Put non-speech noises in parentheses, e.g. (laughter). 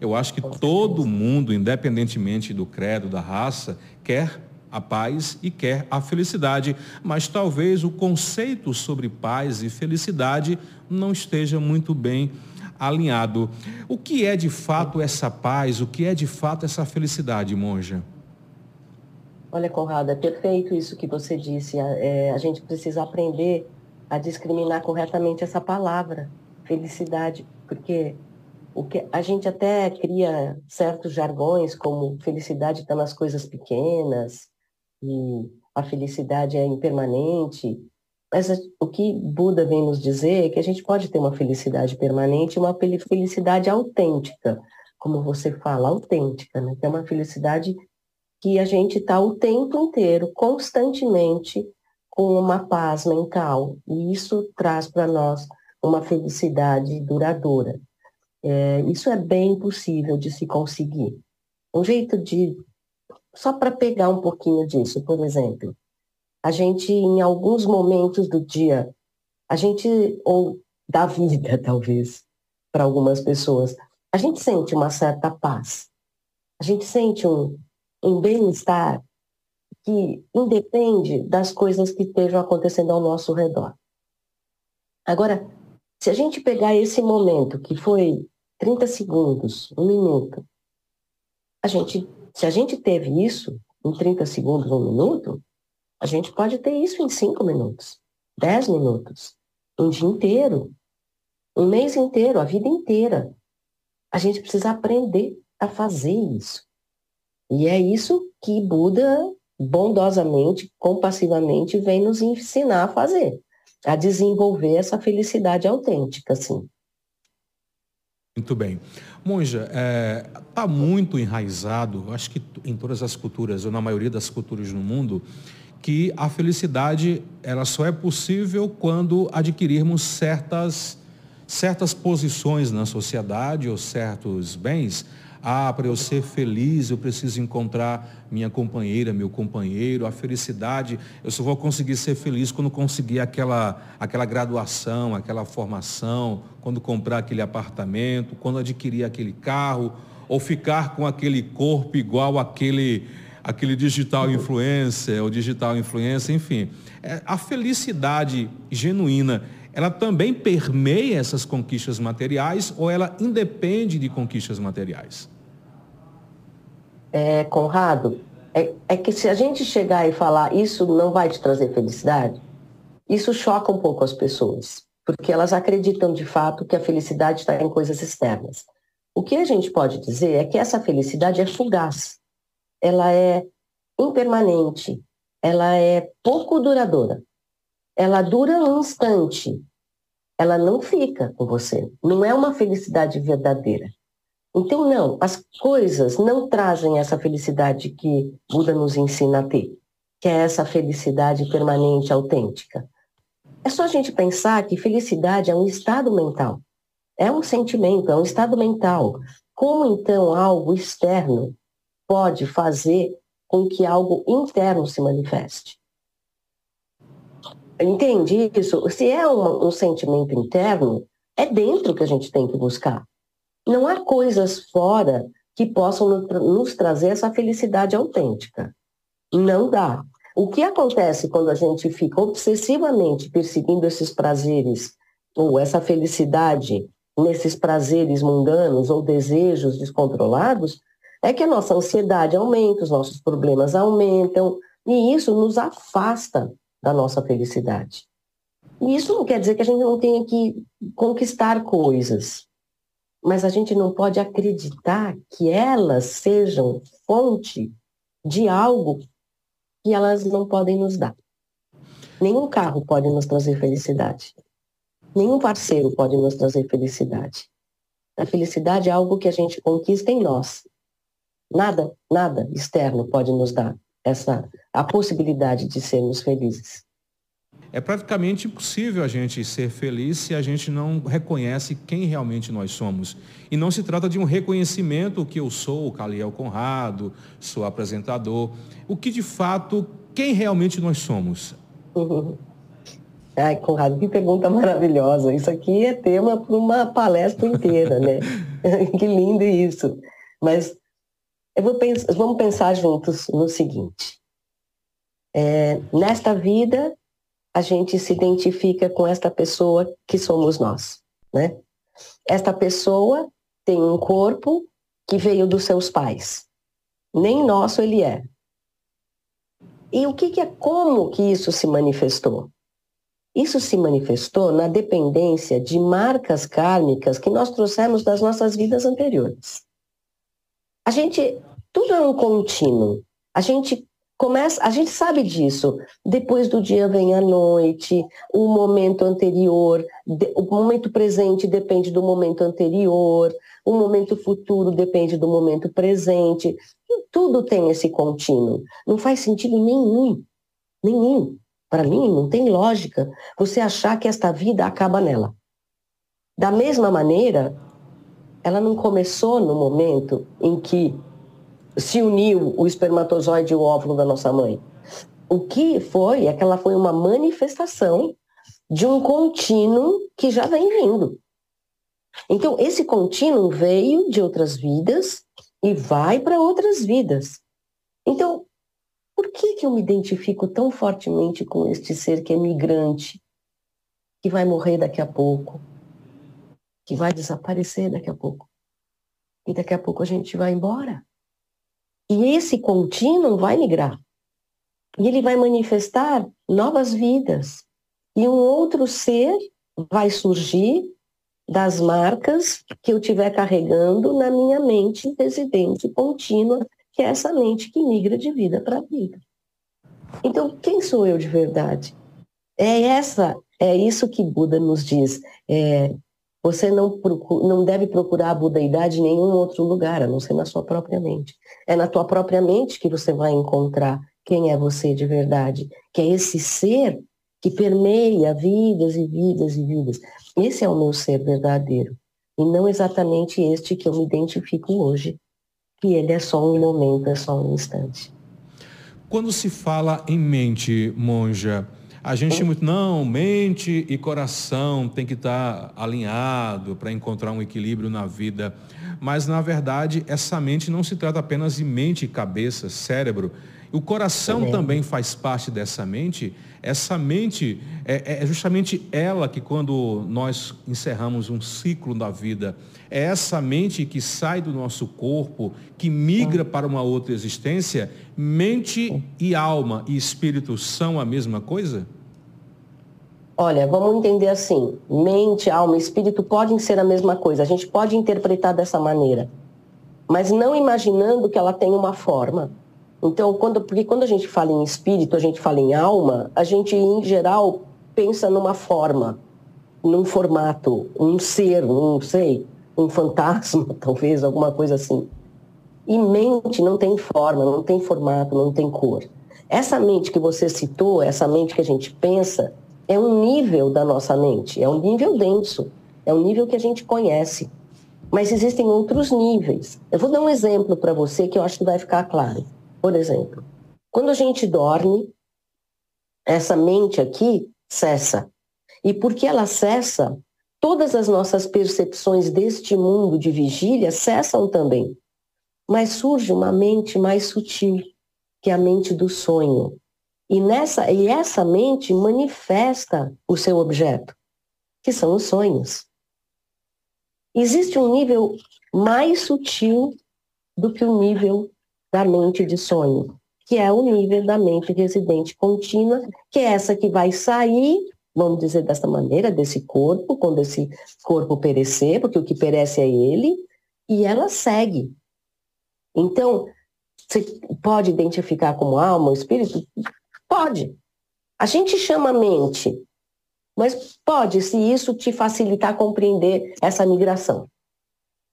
Eu acho que todo mundo, independentemente do credo, da raça, quer a paz e quer a felicidade, mas talvez o conceito sobre paz e felicidade não esteja muito bem alinhado. O que é de fato essa paz? O que é de fato essa felicidade, monja? Olha, Conrado, é perfeito isso que você disse. É, a gente precisa aprender a discriminar corretamente essa palavra, felicidade, porque o que a gente até cria certos jargões como felicidade está nas coisas pequenas, e a felicidade é impermanente. Mas o que Buda vem nos dizer é que a gente pode ter uma felicidade permanente uma felicidade autêntica, como você fala, autêntica, né? que é uma felicidade que a gente está o tempo inteiro, constantemente, com uma paz mental. E isso traz para nós uma felicidade duradoura. É, isso é bem possível de se conseguir. Um jeito de só para pegar um pouquinho disso, por exemplo, a gente, em alguns momentos do dia, a gente, ou da (laughs) vida, talvez, para algumas pessoas, a gente sente uma certa paz. A gente sente um, um bem-estar que independe das coisas que estejam acontecendo ao nosso redor. Agora, se a gente pegar esse momento, que foi 30 segundos, um minuto, a gente se a gente teve isso em 30 segundos, um minuto, a gente pode ter isso em 5 minutos, 10 minutos, um dia inteiro, um mês inteiro, a vida inteira. A gente precisa aprender a fazer isso. E é isso que Buda bondosamente, compassivamente, vem nos ensinar a fazer, a desenvolver essa felicidade autêntica, sim. Muito bem. Monja, está é, tá muito enraizado, acho que em todas as culturas, ou na maioria das culturas no mundo, que a felicidade ela só é possível quando adquirirmos certas, certas posições na sociedade ou certos bens ah, para eu ser feliz, eu preciso encontrar minha companheira, meu companheiro. A felicidade, eu só vou conseguir ser feliz quando conseguir aquela, aquela graduação, aquela formação, quando comprar aquele apartamento, quando adquirir aquele carro, ou ficar com aquele corpo igual aquele, aquele digital influencer, ou digital influencer, enfim. É, a felicidade genuína, ela também permeia essas conquistas materiais ou ela independe de conquistas materiais? É, Conrado, é, é que se a gente chegar e falar isso não vai te trazer felicidade, isso choca um pouco as pessoas, porque elas acreditam de fato que a felicidade está em coisas externas. O que a gente pode dizer é que essa felicidade é fugaz, ela é impermanente, ela é pouco duradoura. Ela dura um instante, ela não fica com você. Não é uma felicidade verdadeira. Então, não, as coisas não trazem essa felicidade que Buda nos ensina a ter, que é essa felicidade permanente, autêntica. É só a gente pensar que felicidade é um estado mental, é um sentimento, é um estado mental. Como então algo externo pode fazer com que algo interno se manifeste? Entende isso? Se é um, um sentimento interno, é dentro que a gente tem que buscar. Não há coisas fora que possam nos trazer essa felicidade autêntica. Não dá. O que acontece quando a gente fica obsessivamente perseguindo esses prazeres, ou essa felicidade nesses prazeres mundanos ou desejos descontrolados, é que a nossa ansiedade aumenta, os nossos problemas aumentam, e isso nos afasta da nossa felicidade. E isso não quer dizer que a gente não tenha que conquistar coisas mas a gente não pode acreditar que elas sejam fonte de algo que elas não podem nos dar. Nenhum carro pode nos trazer felicidade. Nenhum parceiro pode nos trazer felicidade. A felicidade é algo que a gente conquista em nós. Nada, nada externo pode nos dar essa a possibilidade de sermos felizes. É praticamente impossível a gente ser feliz se a gente não reconhece quem realmente nós somos. E não se trata de um reconhecimento que eu sou, Caliel Conrado, sou apresentador. O que de fato, quem realmente nós somos? (laughs) Ai, Conrado, que pergunta maravilhosa. Isso aqui é tema para uma palestra inteira, né? (laughs) que lindo isso. Mas pensar, vamos pensar juntos no seguinte. É, nesta vida, a gente se identifica com esta pessoa que somos nós, né? Esta pessoa tem um corpo que veio dos seus pais. Nem nosso ele é. E o que, que é como que isso se manifestou? Isso se manifestou na dependência de marcas kármicas que nós trouxemos das nossas vidas anteriores. A gente, tudo é um contínuo. A gente começa, a gente sabe disso. Depois do dia vem a noite, o momento anterior, o momento presente depende do momento anterior, o momento futuro depende do momento presente. E tudo tem esse contínuo. Não faz sentido nenhum. Nenhum. Para mim, não tem lógica você achar que esta vida acaba nela. Da mesma maneira, ela não começou no momento em que se uniu o espermatozoide e o óvulo da nossa mãe. O que foi é que ela foi uma manifestação de um contínuo que já vem vindo. Então, esse contínuo veio de outras vidas e vai para outras vidas. Então, por que, que eu me identifico tão fortemente com este ser que é migrante, que vai morrer daqui a pouco, que vai desaparecer daqui a pouco? E daqui a pouco a gente vai embora. E esse contínuo vai migrar. E ele vai manifestar novas vidas. E um outro ser vai surgir das marcas que eu estiver carregando na minha mente residente contínua que é essa mente que migra de vida para vida. Então, quem sou eu de verdade? É essa, é isso que Buda nos diz. É, você não, procura, não deve procurar a budaidade em nenhum outro lugar, a não ser na sua própria mente. É na tua própria mente que você vai encontrar quem é você de verdade, que é esse ser que permeia vidas e vidas e vidas. Esse é o meu ser verdadeiro. E não exatamente este que eu me identifico hoje, que ele é só um momento, é só um instante. Quando se fala em mente, monja, a gente muito, não, mente e coração tem que estar alinhado para encontrar um equilíbrio na vida. Mas, na verdade, essa mente não se trata apenas de mente, cabeça, cérebro. O coração também faz parte dessa mente. Essa mente é, é justamente ela que, quando nós encerramos um ciclo da vida, é essa mente que sai do nosso corpo, que migra para uma outra existência. Mente e alma e espírito são a mesma coisa? Olha, vamos entender assim: mente, alma e espírito podem ser a mesma coisa. A gente pode interpretar dessa maneira, mas não imaginando que ela tem uma forma. Então, quando, porque quando a gente fala em espírito, a gente fala em alma, a gente, em geral, pensa numa forma, num formato, um ser, não sei um fantasma, (laughs) talvez, alguma coisa assim. E mente não tem forma, não tem formato, não tem cor. Essa mente que você citou, essa mente que a gente pensa, é um nível da nossa mente, é um nível denso, é um nível que a gente conhece. Mas existem outros níveis. Eu vou dar um exemplo para você que eu acho que vai ficar claro. Por exemplo, quando a gente dorme, essa mente aqui cessa. E porque ela cessa, todas as nossas percepções deste mundo de vigília cessam também. Mas surge uma mente mais sutil, que é a mente do sonho. E, nessa, e essa mente manifesta o seu objeto, que são os sonhos. Existe um nível mais sutil do que o nível da mente de sonho, que é o nível da mente residente contínua, que é essa que vai sair vamos dizer dessa maneira, desse corpo, quando esse corpo perecer, porque o que perece é ele, e ela segue. Então, você pode identificar como alma, espírito? Pode. A gente chama mente, mas pode, se isso te facilitar compreender essa migração.